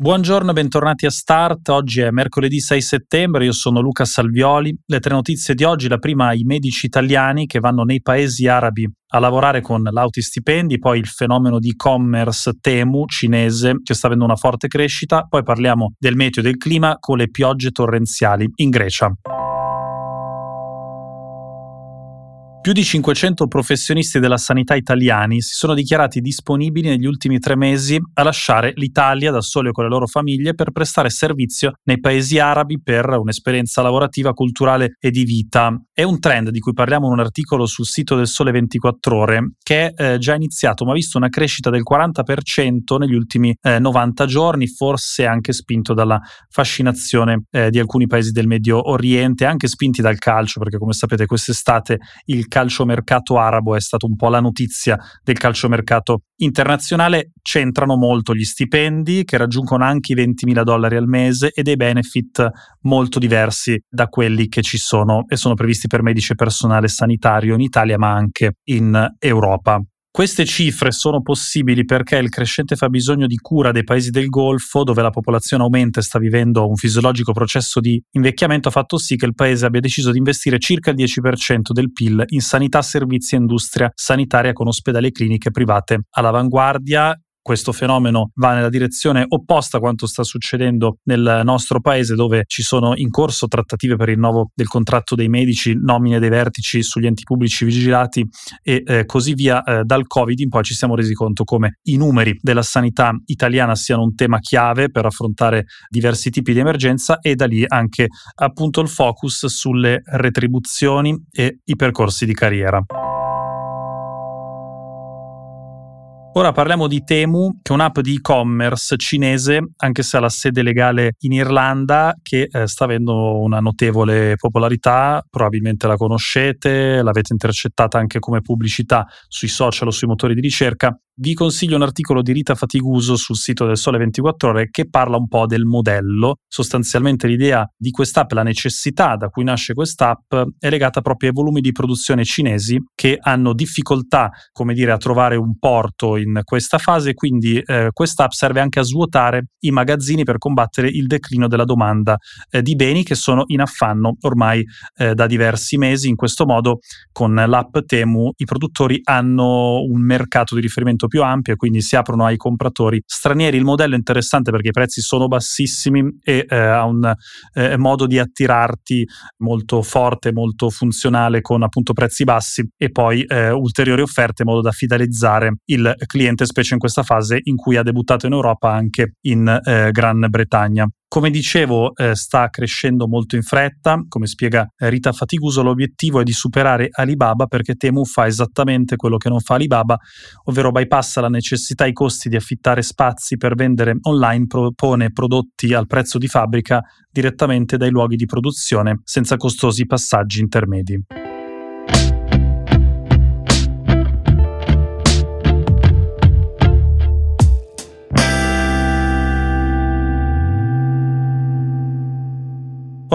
Buongiorno e bentornati a Start. Oggi è mercoledì 6 settembre, io sono Luca Salvioli. Le tre notizie di oggi, la prima i medici italiani che vanno nei paesi arabi a lavorare con l'autostipendi, poi il fenomeno di e-commerce Temu cinese che sta avendo una forte crescita, poi parliamo del meteo e del clima con le piogge torrenziali in Grecia. Più di 500 professionisti della sanità italiani si sono dichiarati disponibili negli ultimi tre mesi a lasciare l'Italia da soli o con le loro famiglie per prestare servizio nei paesi arabi per un'esperienza lavorativa, culturale e di vita. È un trend di cui parliamo in un articolo sul sito del Sole 24 Ore che è eh, già iniziato ma ha visto una crescita del 40% negli ultimi eh, 90 giorni, forse anche spinto dalla fascinazione eh, di alcuni paesi del Medio Oriente, anche spinti dal calcio perché come sapete quest'estate il calciomercato arabo è stato un po' la notizia del calciomercato internazionale, c'entrano molto gli stipendi che raggiungono anche i 20.000 dollari al mese e dei benefit molto diversi da quelli che ci sono e sono previsti per medici e personale sanitario in Italia ma anche in Europa. Queste cifre sono possibili perché il crescente fabbisogno di cura dei paesi del Golfo, dove la popolazione aumenta e sta vivendo un fisiologico processo di invecchiamento, ha fatto sì che il paese abbia deciso di investire circa il 10% del PIL in sanità, servizi e industria sanitaria con ospedali e cliniche private all'avanguardia questo fenomeno va nella direzione opposta a quanto sta succedendo nel nostro paese dove ci sono in corso trattative per il rinnovo del contratto dei medici, nomine dei vertici sugli enti pubblici vigilati e eh, così via. Eh, dal Covid in poi ci siamo resi conto come i numeri della sanità italiana siano un tema chiave per affrontare diversi tipi di emergenza e da lì anche appunto il focus sulle retribuzioni e i percorsi di carriera. Ora parliamo di Temu, che è un'app di e-commerce cinese, anche se ha la sede legale in Irlanda, che eh, sta avendo una notevole popolarità, probabilmente la conoscete, l'avete intercettata anche come pubblicità sui social o sui motori di ricerca vi consiglio un articolo di Rita Fatiguso sul sito del Sole 24 Ore che parla un po' del modello. Sostanzialmente l'idea di quest'app, la necessità da cui nasce quest'app, è legata proprio ai volumi di produzione cinesi che hanno difficoltà, come dire, a trovare un porto in questa fase, quindi eh, quest'app serve anche a svuotare i magazzini per combattere il declino della domanda eh, di beni che sono in affanno ormai eh, da diversi mesi. In questo modo, con l'app Temu, i produttori hanno un mercato di riferimento più ampia, quindi si aprono ai compratori stranieri. Il modello è interessante perché i prezzi sono bassissimi e eh, ha un eh, modo di attirarti molto forte, molto funzionale con appunto prezzi bassi e poi eh, ulteriori offerte in modo da fidelizzare il cliente, specie in questa fase in cui ha debuttato in Europa anche in eh, Gran Bretagna. Come dicevo, eh, sta crescendo molto in fretta. Come spiega eh, Rita Fatiguso, l'obiettivo è di superare Alibaba perché Temu fa esattamente quello che non fa Alibaba, ovvero bypassa la necessità e i costi di affittare spazi per vendere online, propone prodotti al prezzo di fabbrica direttamente dai luoghi di produzione, senza costosi passaggi intermedi.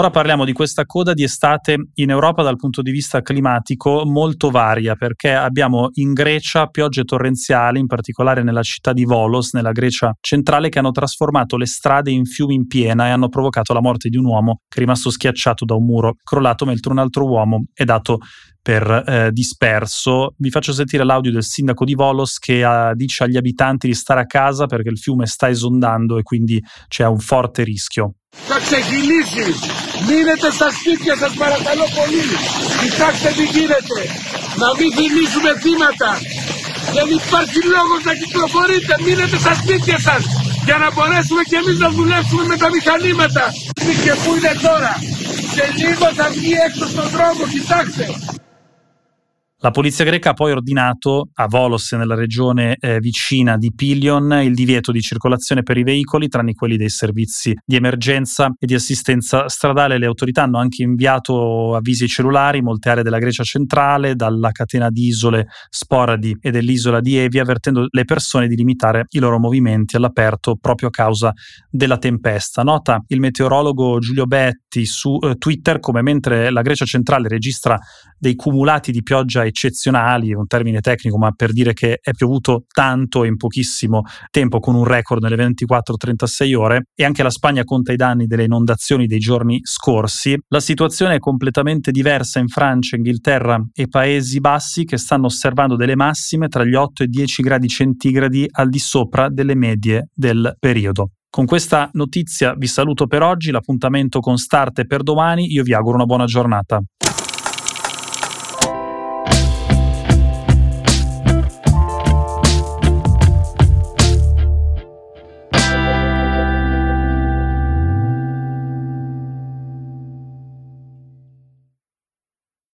Ora parliamo di questa coda di estate in Europa dal punto di vista climatico molto varia perché abbiamo in Grecia piogge torrenziali, in particolare nella città di Volos, nella Grecia centrale, che hanno trasformato le strade in fiumi in piena e hanno provocato la morte di un uomo che è rimasto schiacciato da un muro crollato mentre un altro uomo è dato per eh, disperso. Vi faccio sentire l'audio del sindaco di Volos che uh, dice agli abitanti di stare a casa perché il fiume sta esondando e quindi c'è un forte rischio. Θα ξεκινήσει. Μείνετε στα σπίτια σας παρακαλώ πολύ. Κοιτάξτε τι γίνεται. Να μην θυμίσουμε θύματα. Δεν υπάρχει λόγος να κυκλοφορείτε. Μείνετε στα σπίτια σας. Για να μπορέσουμε και εμείς να δουλέψουμε με τα μηχανήματα. Και πού είναι τώρα. Σε λίγο θα βγει έξω στον δρόμο. Κοιτάξτε. La polizia greca ha poi ordinato a Volos e nella regione eh, vicina di Pilion il divieto di circolazione per i veicoli, tranne quelli dei servizi di emergenza e di assistenza stradale. Le autorità hanno anche inviato avvisi cellulari in molte aree della Grecia centrale, dalla catena di isole Sporadi e dell'isola di Evi, avvertendo le persone di limitare i loro movimenti all'aperto proprio a causa della tempesta. Nota il meteorologo Giulio Betti su eh, Twitter come mentre la Grecia centrale registra dei cumulati di pioggia eccezionali, un termine tecnico, ma per dire che è piovuto tanto in pochissimo tempo, con un record nelle 24-36 ore, e anche la Spagna conta i danni delle inondazioni dei giorni scorsi. La situazione è completamente diversa in Francia, Inghilterra e Paesi Bassi che stanno osservando delle massime tra gli 8 e i 10 gradi centigradi al di sopra delle medie del periodo. Con questa notizia vi saluto per oggi, l'appuntamento con Start è per domani, io vi auguro una buona giornata.